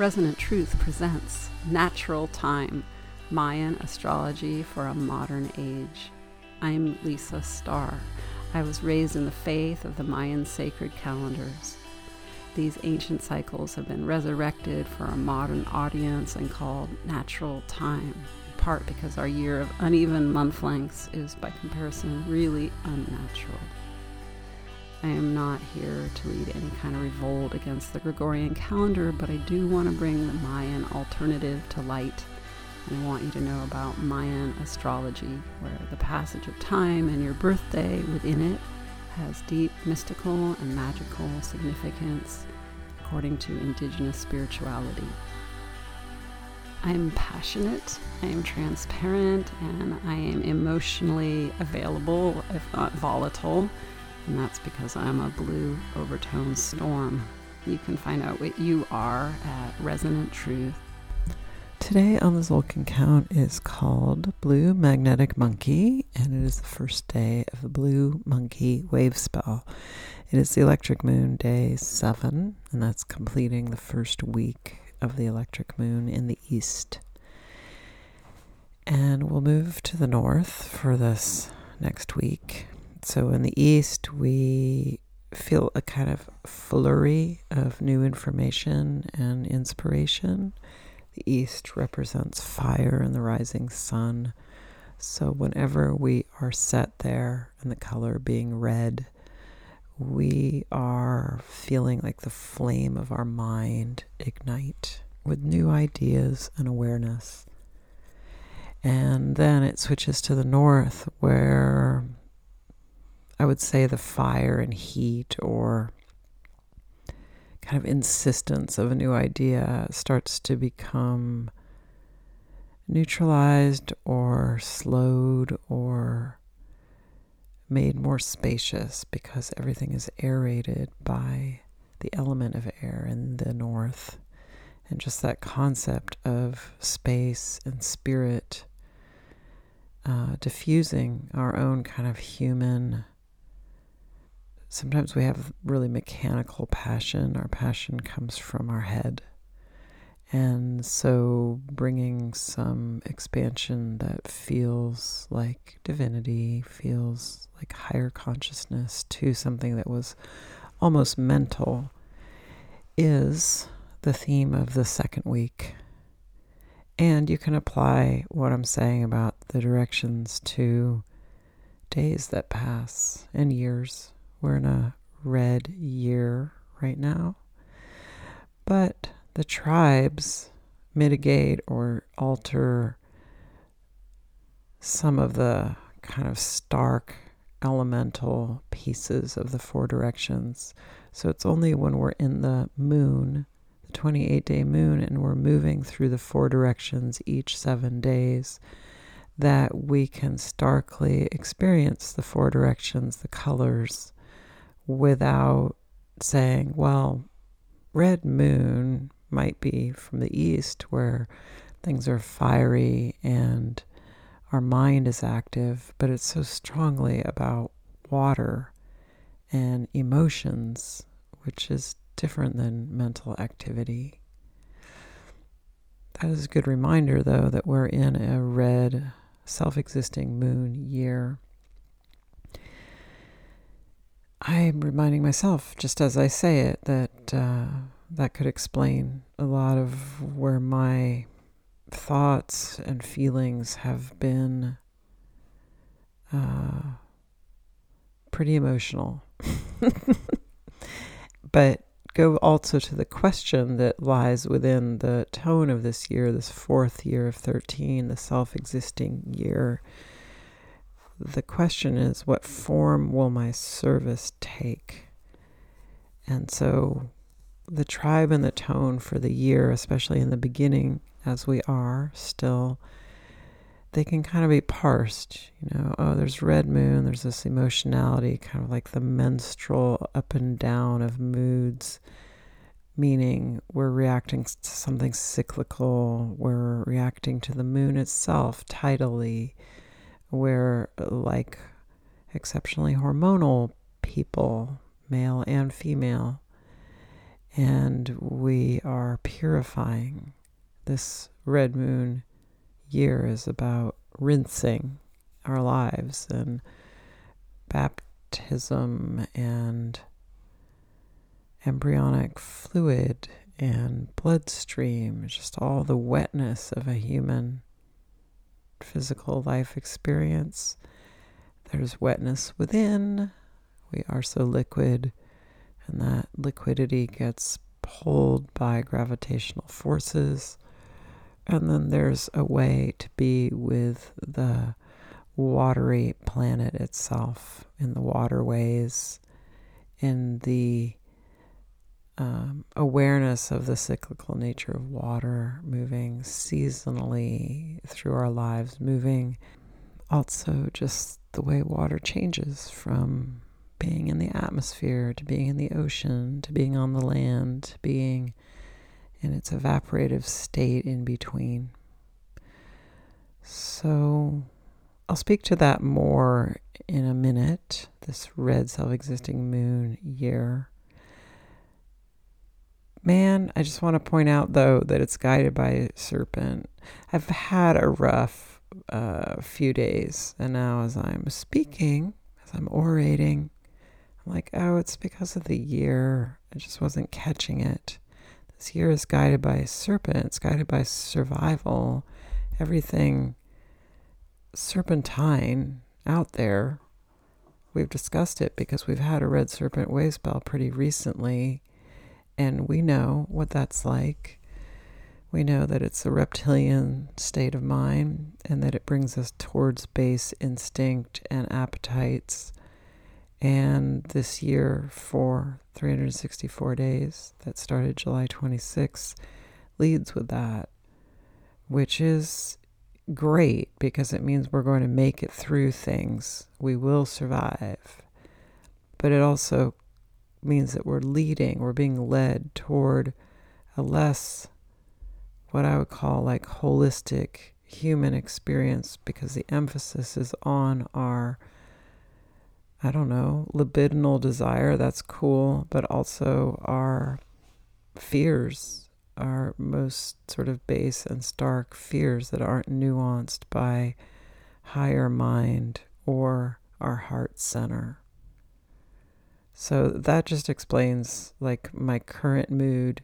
Resonant Truth presents Natural Time Mayan Astrology for a Modern Age. I'm Lisa Starr. I was raised in the faith of the Mayan sacred calendars. These ancient cycles have been resurrected for a modern audience and called natural time, in part because our year of uneven month lengths is, by comparison, really unnatural. I am not here to lead any kind of revolt against the Gregorian calendar, but I do want to bring the Mayan alternative to light. And I want you to know about Mayan astrology, where the passage of time and your birthday within it has deep mystical and magical significance according to indigenous spirituality. I am passionate, I am transparent, and I am emotionally available, if not volatile and that's because I'm a blue overtone storm. You can find out what you are at Resonant Truth. Today on the Tzolkin Count is called Blue Magnetic Monkey, and it is the first day of the Blue Monkey Wave Spell. It is the Electric Moon Day 7, and that's completing the first week of the Electric Moon in the East. And we'll move to the north for this next week. So in the East, we feel a kind of flurry of new information and inspiration. The East represents fire and the rising sun. So whenever we are set there and the color being red, we are feeling like the flame of our mind ignite with new ideas and awareness. And then it switches to the north where would say the fire and heat or kind of insistence of a new idea starts to become neutralized or slowed or made more spacious because everything is aerated by the element of air in the north. And just that concept of space and spirit uh, diffusing our own kind of human sometimes we have really mechanical passion. Our passion comes from our head. And so bringing some expansion that feels like divinity, feels like higher consciousness to something that was almost mental is the theme of the second week. And you can apply what I'm saying about the directions to days that pass and years we're in a red year right now. But the tribes mitigate or alter some of the kind of stark elemental pieces of the four directions. So it's only when we're in the moon, the 28 day moon, and we're moving through the four directions each seven days that we can starkly experience the four directions, the colors, without saying, well, red moon might be from the east where things are fiery and our mind is active, but it's so strongly about water and emotions, which is different than mental activity. That is a good reminder, though, that we're in a red, self existing moon year. I'm reminding myself, just as I say it, that uh, that could explain a lot of where my thoughts and feelings have been uh, pretty emotional. but go also to the question that lies within the tone of this year, this fourth year of 13, the self existing year the question is, what form will my service take? And so the tribe and the tone for the year, especially in the beginning, as we are still, they can kind of be parsed. You know, oh, there's red moon, there's this emotionality, kind of like the menstrual up and down of moods, meaning we're reacting to something cyclical, we're reacting to the moon itself tidally where, like exceptionally hormonal people, male and female, And we are purifying. This red moon year is about rinsing our lives and baptism and embryonic fluid and bloodstream, just all the wetness of a human physical life experience. There's wetness within. We are so liquid, and that liquidity gets pulled by gravitational forces. And then there's a way to be with the watery planet itself, in the waterways, in the um, awareness of the cyclical nature of water moving seasonally through our lives, moving also just the way water changes from being in the atmosphere to being in the ocean to being on the land to being in its evaporative state in between. So I'll speak to that more in a minute, this red self existing moon year. Man, I just want to point out though that it's guided by a serpent. I've had a rough uh, few days, and now as I'm speaking, as I'm orating, I'm like, oh, it's because of the year. I just wasn't catching it. This year is guided by a serpent, it's guided by survival. Everything serpentine out there. We've discussed it because we've had a red serpent wave spell pretty recently and we know what that's like. We know that it's a reptilian state of mind and that it brings us towards base instinct and appetites. And this year, for 364 days that started July 26, leads with that, which is great because it means we're going to make it through things. We will survive. But it also means that we're leading, we're being led toward a less, what I would call like holistic human experience because the emphasis is on our, I don't know, libidinal desire. That's cool, but also our fears, our most sort of base and stark fears that aren't nuanced by higher mind or our heart center. So that just explains like my current mood.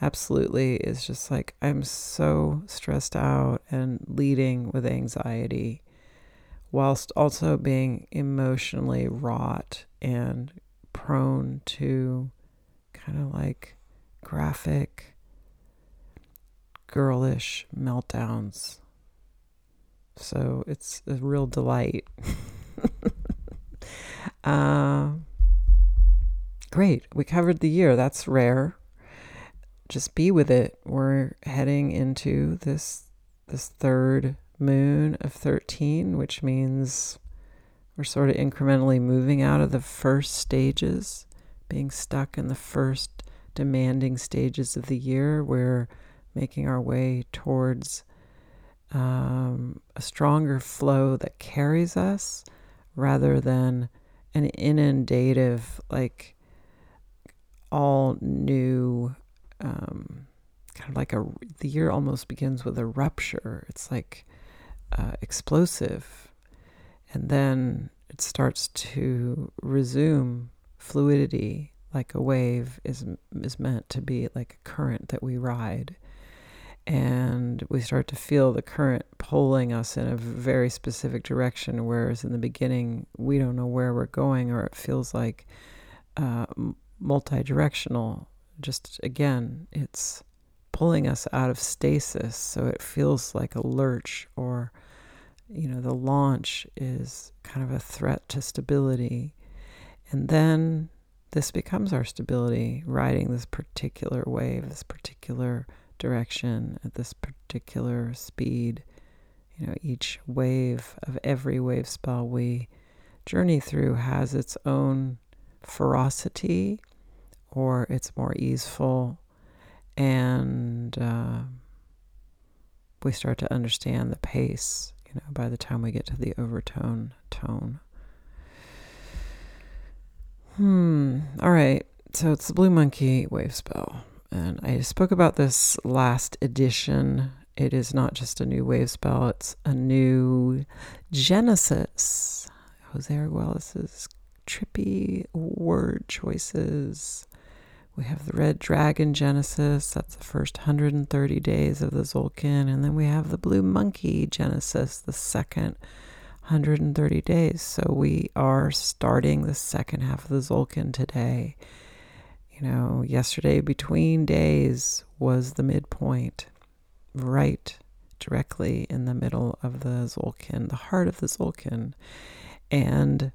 Absolutely is just like I'm so stressed out and leading with anxiety whilst also being emotionally wrought and prone to kind of like graphic girlish meltdowns. So it's a real delight. uh, Great. We covered the year. That's rare. Just be with it. We're heading into this this third moon of 13, which means we're sort of incrementally moving out of the first stages, being stuck in the first demanding stages of the year. We're making our way towards um, a stronger flow that carries us rather than an inundative, like all new um, kind of like a the year almost begins with a rupture. It's like uh, explosive. And then it starts to resume fluidity like a wave is is meant to be like a current that we ride. And we start to feel the current pulling us in a very specific direction whereas in the beginning we don't know where we're going or it feels like uh, multi directional. Just again, it's pulling us out of stasis. So it feels like a lurch, or, you know, the launch is kind of a threat to stability. And then this becomes our stability, riding this particular wave, this particular direction, at this particular speed. You know, each wave of every wave spell we journey through has its own ferocity or it's more easeful, and uh, we start to understand the pace. You know, by the time we get to the overtone tone. Hmm. All right. so it's the Blue Monkey wave spell. And I spoke about this last edition. It is not just a new wave spell, it's a new Genesis. Jose Arguelles's trippy word choices. We have the Red Dragon Genesis, that's the first 130 days of the Tzolk'in. And then we have the Blue Monkey Genesis, the second 130 days. So we are starting the second half of the Tzolk'in today. You know, yesterday between days was the midpoint, right directly in the middle of the Tzolk'in, the heart of the Tzolk'in. And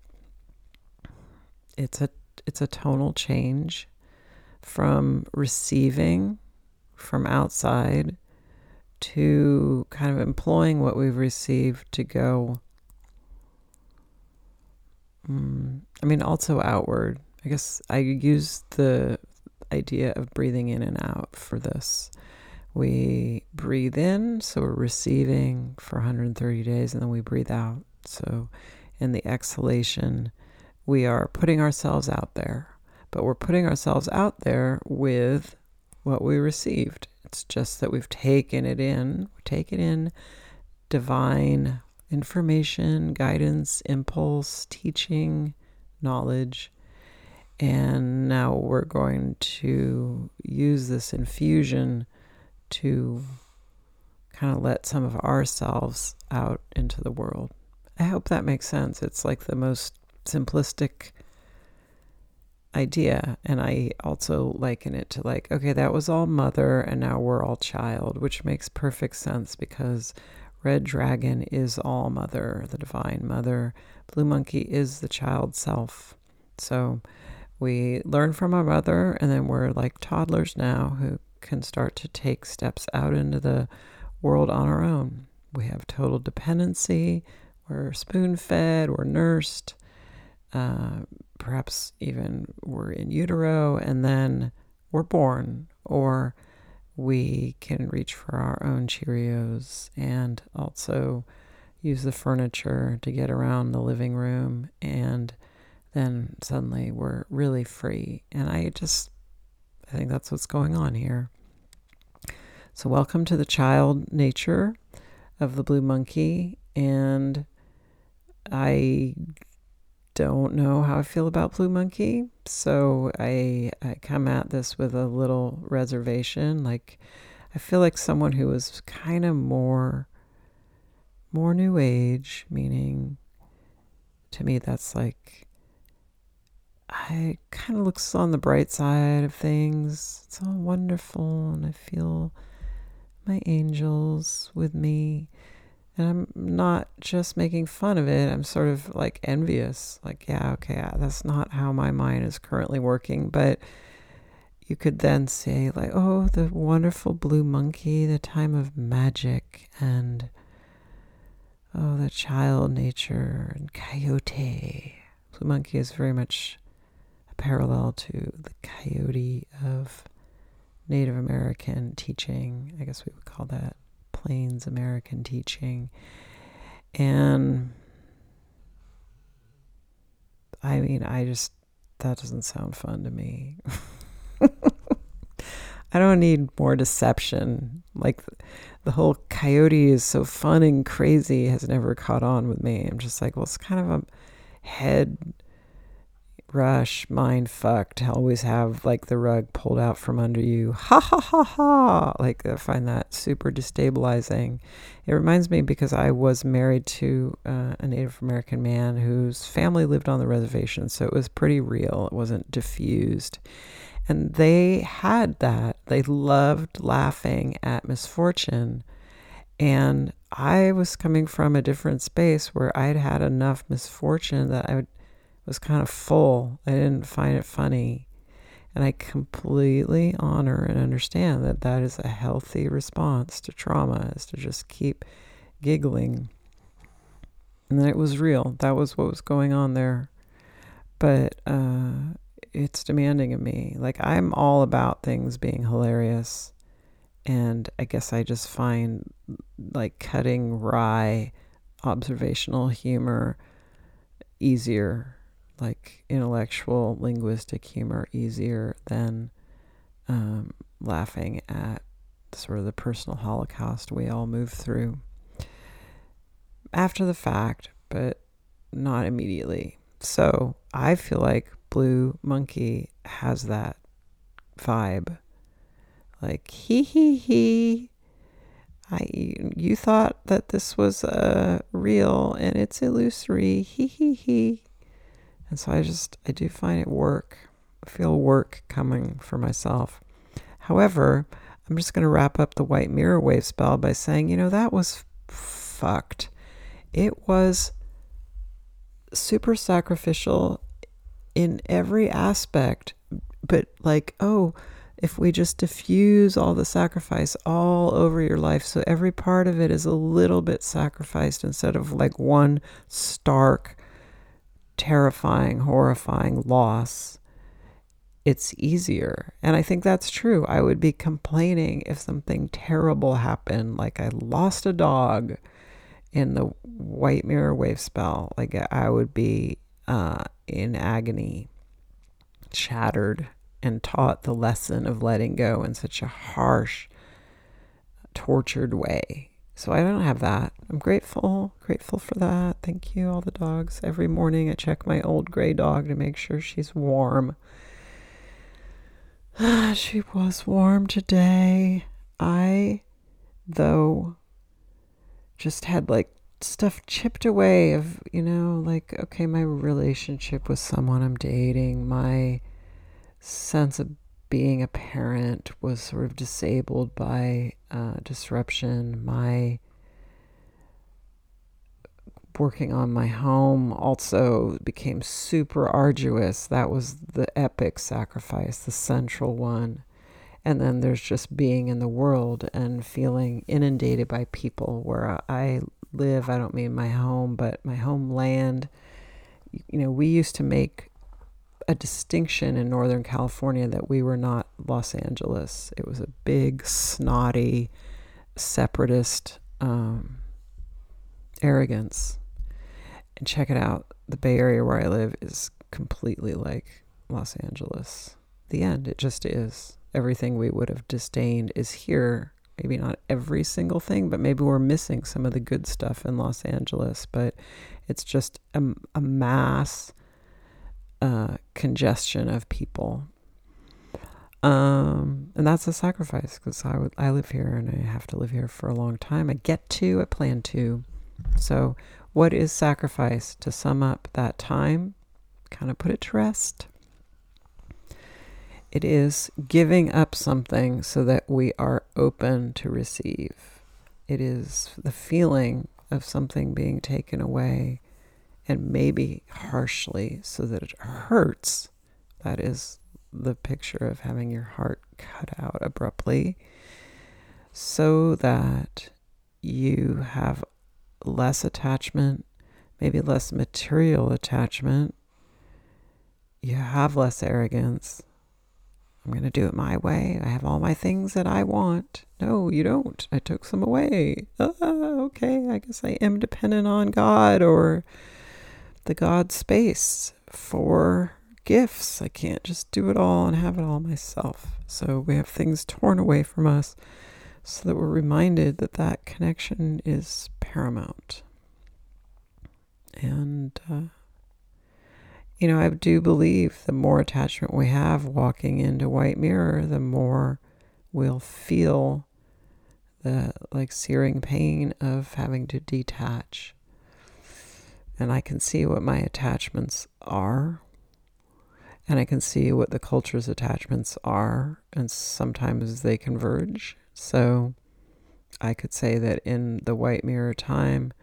it's a it's a tonal change from receiving from outside to kind of employing what we've received to go mm, I mean also outward I guess I use the idea of breathing in and out for this. We breathe in, so we're receiving for 130 days, and then we breathe out. So in the exhalation, we are putting ourselves out there, but we're putting ourselves out there with what we received. It's just that we've taken it in, taken in divine information, guidance, impulse, teaching, knowledge, and now we're going to use this infusion to kind of let some of ourselves out into the world. I hope that makes sense. It's like the most simplistic idea. And I also liken it to like, okay, that was all mother, and now we're all child, which makes perfect sense because Red Dragon is all mother, the divine mother. Blue Monkey is the child self. So, we learn from our mother, and then we're like toddlers now who can start to take steps out into the world on our own. We have total dependency, we're spoon fed, we're nursed, uh, perhaps even we're in utero, and then we're born, or we can reach for our own Cheerios and also use the furniture to get around the living room and then suddenly we're really free. And I just, I think that's what's going on here. So, welcome to the child nature of the blue monkey. And I don't know how I feel about blue monkey. So, I, I come at this with a little reservation. Like, I feel like someone who is kind of more more new age meaning to me that's like I kind of looks on the bright side of things. It's all wonderful, and I feel my angels with me. And I'm not just making fun of it. I'm sort of like envious. Like, yeah, okay, uh, that's not how my mind is currently working. But you could then say, like, oh, the wonderful blue monkey, the time of magic, and oh, the child nature, and coyote. Blue monkey is very much a parallel to the coyote of Native American teaching. I guess we would call that Plains American teaching. And I mean, I just, that doesn't sound fun to me. I don't need more deception. Like the whole coyote is so fun and crazy has never caught on with me. I'm just like, well, it's kind of a head rush, mind fucked, always have like the rug pulled out from under you. Ha ha ha ha. Like I find that super destabilizing. It reminds me because I was married to uh, a Native American man whose family lived on the reservation, so it was pretty real. It wasn't diffused. And they had that. They loved laughing at misfortune. And I was coming from a different space where I'd had enough misfortune that I would was kind of full. I didn't find it funny. And I completely honor and understand that that is a healthy response to trauma, is to just keep giggling. And it was real. That was what was going on there. But uh, it's demanding of me. Like, I'm all about things being hilarious. And I guess I just find like cutting wry observational humor easier like intellectual linguistic humor easier than um, laughing at sort of the personal holocaust we all move through after the fact, but not immediately. So I feel like Blue Monkey has that vibe. Like, hee hee hee. I, you thought that this was uh, real and it's illusory. Hee hee hee. And so I just, I do find it work. I feel work coming for myself. However, I'm just going to wrap up the white mirror wave spell by saying, you know, that was fucked. It was super sacrificial in every aspect, but like, oh, if we just diffuse all the sacrifice all over your life, so every part of it is a little bit sacrificed instead of like one stark, terrifying, horrifying loss, it's easier. And I think that's true. I would be complaining if something terrible happened, like I lost a dog in the white mirror wave spell. Like I would be uh, in agony, shattered, and taught the lesson of letting go in such a harsh, tortured way. So I don't have that. I'm grateful, grateful for that. Thank you, all the dogs. Every morning I check my old gray dog to make sure she's warm. she was warm today. I, though, just had like stuff chipped away of, you know, like, okay, my relationship with someone I'm dating, my sense of being a parent was sort of disabled by uh, disruption. My working on my home also became super arduous. That was the epic sacrifice, the central one. And then there's just being in the world and feeling inundated by people where I live. I don't mean my home, but my homeland. You know, we used to make a distinction in Northern California that we were not Los Angeles. It was a big, snotty, separatist um, arrogance. And check it out the Bay Area where I live is completely like Los Angeles. The end. It just is everything we would have disdained is here. Maybe not every single thing, but maybe we're missing some of the good stuff in Los Angeles. But it's just a, a mass uh, congestion of people. Um, and that's a sacrifice because I, would, I live here and I have to live here for a long time. I get to, I plan to. So, what is sacrifice? To sum up that time, kind of put it to rest. It is giving up something so that we are open to receive. It is the feeling of something being taken away and maybe harshly so that it hurts. That is the picture of having your heart cut out abruptly so that you have less attachment, maybe less material attachment. You have less arrogance I'm going to do it my way. I have all my things that I want. No, you don't. I took some away. Ah, okay, I guess I am dependent on God or the God space for gifts. I can't just do it all and have it all myself. So we have things torn away from us so that we're reminded that that connection is paramount. And uh, you know, I do believe the more attachment we have walking into white mirror, the more we'll feel the like searing pain of having to detach. And I can see what my attachments are. And I can see what the culture's attachments are. And sometimes they converge. So I could say that in the white mirror time,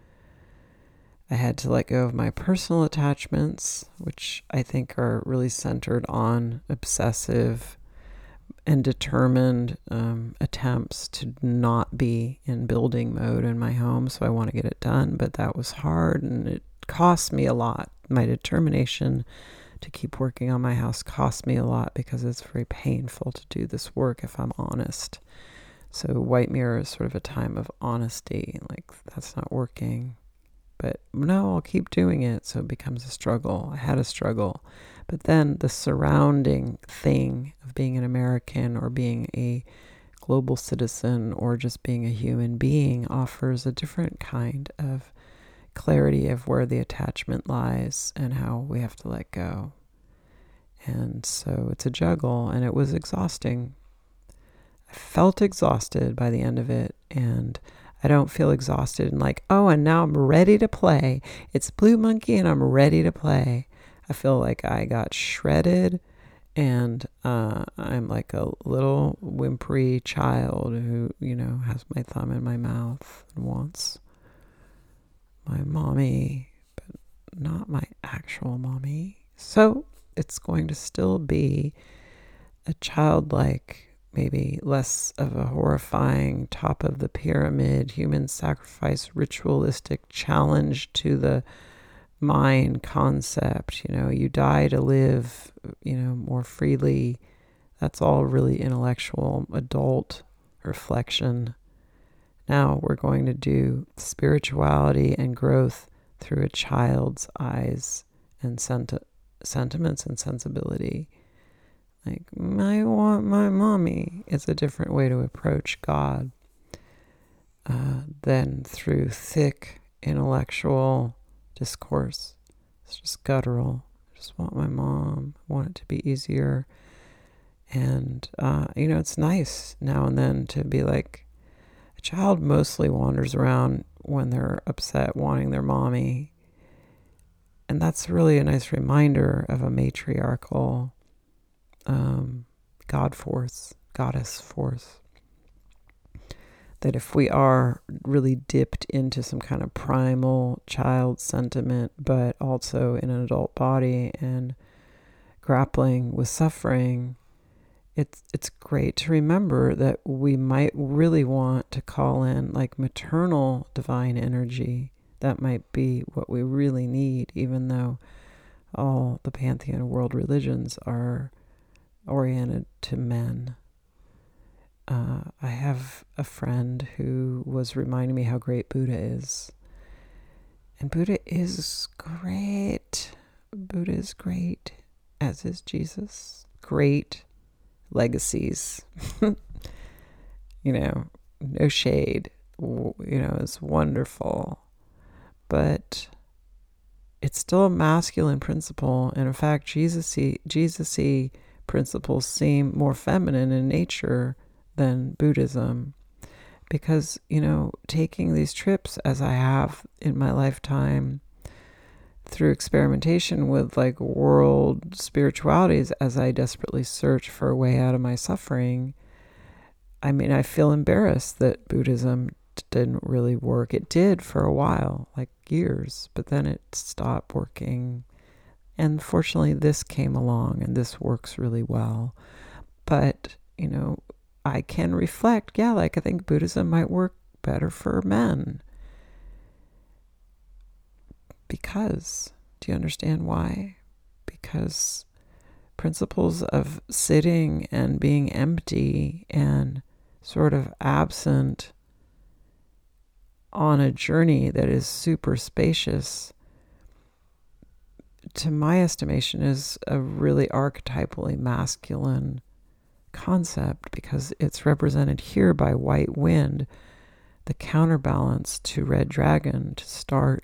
I had to let go of my personal attachments, which I think are really centered on obsessive and determined um, attempts to not be in building mode in my home. So I want to get it done, but that was hard and it cost me a lot. My determination to keep working on my house cost me a lot because it's very painful to do this work if I'm honest. So, White Mirror is sort of a time of honesty like, that's not working But no, I'll keep doing it. So it becomes a struggle. I had a struggle. But then the surrounding thing of being an American or being a global citizen or just being a human being offers a different kind of clarity of where the attachment lies and how we have to let go. And so it's a juggle, and it was exhausting. I felt exhausted by the end of it, and I don't feel exhausted and like, oh, and now I'm ready to play. It's Blue Monkey, and I'm ready to play. I feel like I got shredded, and uh, I'm like a little whimpery child who, you know, has my thumb in my mouth and wants my mommy, but not my actual mommy. So it's going to still be a childlike, maybe less of a horrifying top of the pyramid human sacrifice ritualistic challenge to the mind concept. You know, you die to live, you know, more freely. That's all really intellectual, adult reflection. Now we're going to do spirituality and growth through a child's eyes and senti- sentiments and sensibility. Like, I want my mommy is a different way to approach God uh, than through thick intellectual discourse. It's just guttural. I just want my mom. I want it to be easier. And, uh, you know, it's nice now and then to be like, child mostly wanders around when they're upset, wanting their mommy. And that's really a nice reminder of a matriarchal um, God force, goddess force. That if we are really dipped into some kind of primal child sentiment, but also in an adult body and grappling with suffering, it's it's great to remember that we might really want to call in like maternal divine energy. That might be what we really need, even though all the pantheon world religions are oriented to men. Uh, I have a friend who was reminding me how great Buddha is. And Buddha is great. Buddha is great, as is Jesus. Great legacies. you know, no shade. You know, it's wonderful. But it's still a masculine principle. And in fact, Jesus-y, Jesus-y principles seem more feminine in nature than Buddhism. Because, you know, taking these trips as I have in my lifetime through experimentation with like world spiritualities as I desperately search for a way out of my suffering, I mean, I feel embarrassed that Buddhism didn't really work. It did for a while, like years, but then it stopped working and fortunately, this came along and this works really well. But, you know, I can reflect, yeah, like I think Buddhism might work better for men. Because, do you understand why? Because principles of sitting and being empty and sort of absent on a journey that is super spacious to my estimation, is a really archetypally masculine concept because it's represented here by white wind, the counterbalance to red dragon to start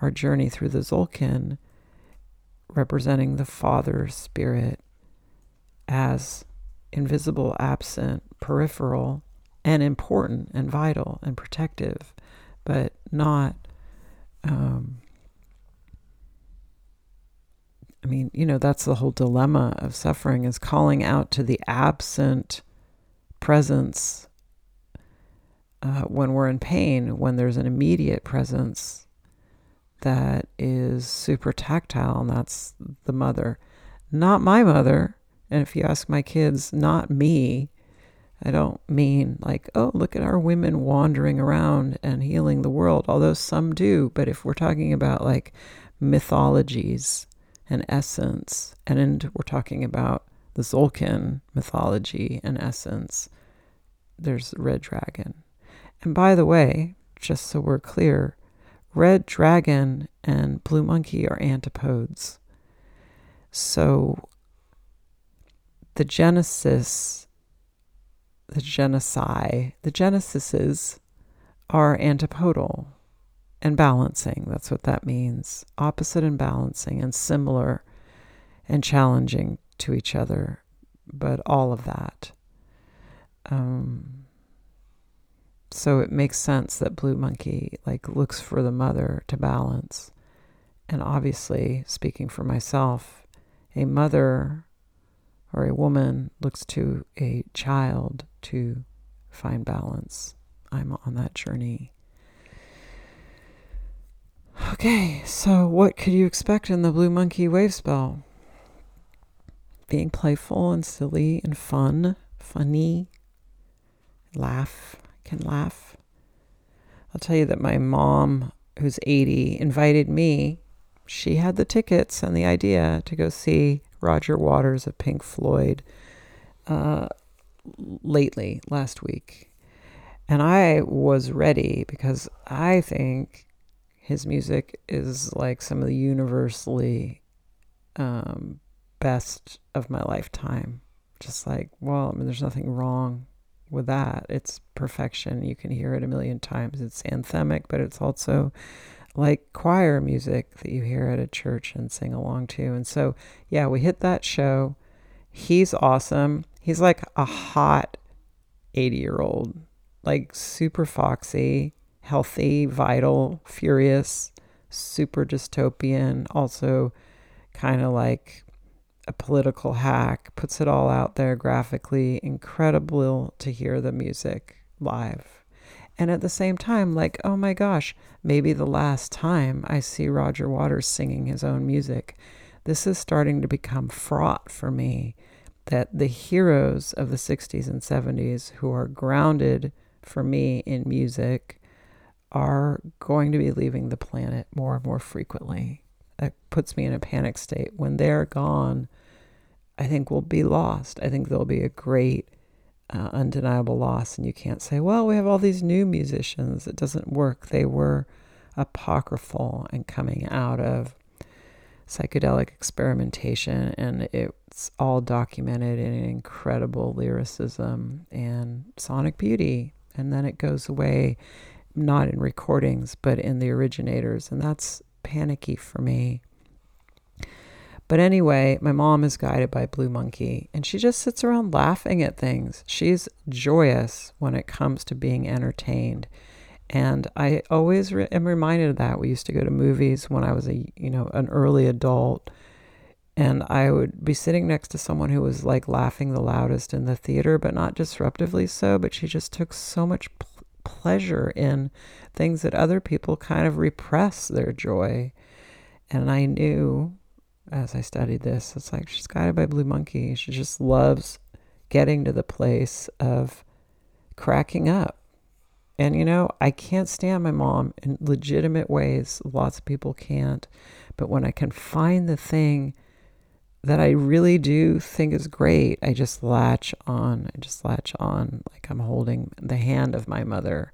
our journey through the Tzolk'in, representing the father spirit as invisible, absent, peripheral, and important and vital and protective, but not um, I mean, you know, that's the whole dilemma of suffering is calling out to the absent presence uh, when we're in pain, when there's an immediate presence that is super tactile, and that's the mother. Not my mother. And if you ask my kids, not me. I don't mean like, oh, look at our women wandering around and healing the world, although some do. But if we're talking about like mythologies, and essence. And we're talking about the Tzolk'in mythology and essence. There's Red Dragon. And by the way, just so we're clear, Red Dragon and Blue Monkey are antipodes. So the Genesis, the Genesi, the Genesises are antipodal and balancing. That's what that means. Opposite and balancing and similar and challenging to each other, but all of that. Um, so it makes sense that Blue Monkey like looks for the mother to balance. And obviously, speaking for myself, a mother or a woman looks to a child to find balance. I'm on that journey. Okay, so what could you expect in the Blue Monkey Wave Spell? Being playful and silly and fun, funny, laugh, can laugh. I'll tell you that my mom, who's 80, invited me. She had the tickets and the idea to go see Roger Waters of Pink Floyd uh, lately, last week. And I was ready because I think his music is like some of the universally um, best of my lifetime. Just like, well, I mean, there's nothing wrong with that. It's perfection. You can hear it a million times. It's anthemic, but it's also like choir music that you hear at a church and sing along to. And so, yeah, we hit that show. He's awesome. He's like a hot 80 year old, like super foxy, healthy, vital, furious, super dystopian, also kind of like a political hack, puts it all out there graphically. Incredible to hear the music live. And at the same time, like, oh my gosh, maybe the last time I see Roger Waters singing his own music. This is starting to become fraught for me that the heroes of the 60s and 70s who are grounded for me in music are going to be leaving the planet more and more frequently. That puts me in a panic state. When they're gone, I think we'll be lost. I think there'll be a great uh, undeniable loss. And you can't say, well, we have all these new musicians. It doesn't work. They were apocryphal and coming out of psychedelic experimentation, and it's all documented in incredible lyricism and sonic beauty. And then it goes away, not in recordings, but in the originators. And that's panicky for me. But anyway, my mom is guided by Blue Monkey, and she just sits around laughing at things. She's joyous when it comes to being entertained. And I always re- am reminded of that. We used to go to movies when I was a, you know, an early adult, and I would be sitting next to someone who was like laughing the loudest in the theater, but not disruptively so, but she just took so much pl- pleasure in things that other people kind of repress their joy. And I knew as I studied this. It's like she's guided by Blue Monkey. She just loves getting to the place of cracking up. And you know, I can't stand my mom in legitimate ways. Lots of people can't. But when I can find the thing that I really do think is great, I just latch on. I just latch on like I'm holding the hand of my mother.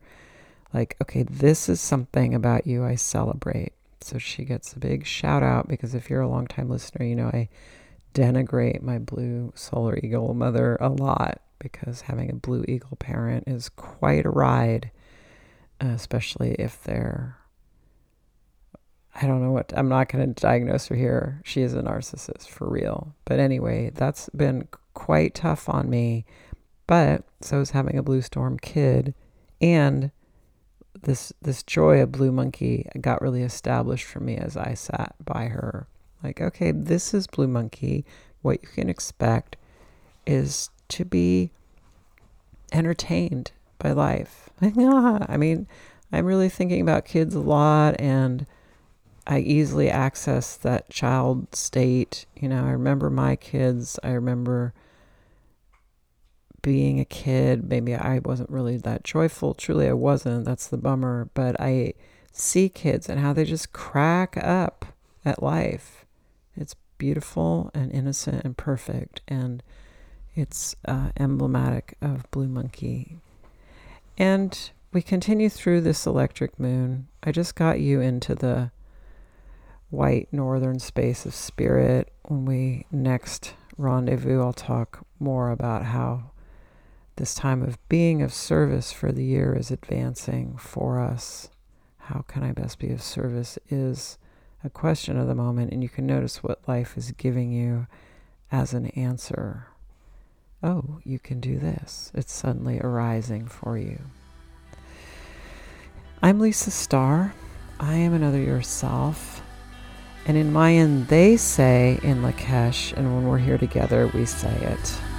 Like, okay, this is something about you I celebrate. So she gets a big shout out because if you're a longtime listener, you know I denigrate my blue solar eagle mother a lot because having a blue eagle parent is quite a ride, especially if they're. I don't know what, I'm not going to diagnose her here. She is a narcissist for real. But anyway, that's been quite tough on me. But so is having a blue storm kid. And this this joy of blue monkey got really established for me as I sat by her. Like, okay, this is blue monkey. What you can expect is to be entertained by life. I mean, I'm really thinking about kids a lot and I easily access that child state. You know, I remember my kids. I remember being a kid, maybe I wasn't really that joyful. Truly, I wasn't. That's the bummer. But I see kids and how they just crack up at life. It's beautiful and innocent and perfect. And it's uh, emblematic of Blue Monkey. And we continue through this electric moon. I just got you into the white northern space of spirit. When we next rendezvous, I'll talk more about how this time of being of service for the year is advancing for us. How can I best be of service is a question of the moment, and you can notice what life is giving you as an answer. Oh, you can do this. It's suddenly arising for you. I'm Lisa Starr. I am another yourself. And in Mayan, they say in Lakesh, and when we're here together, we say it.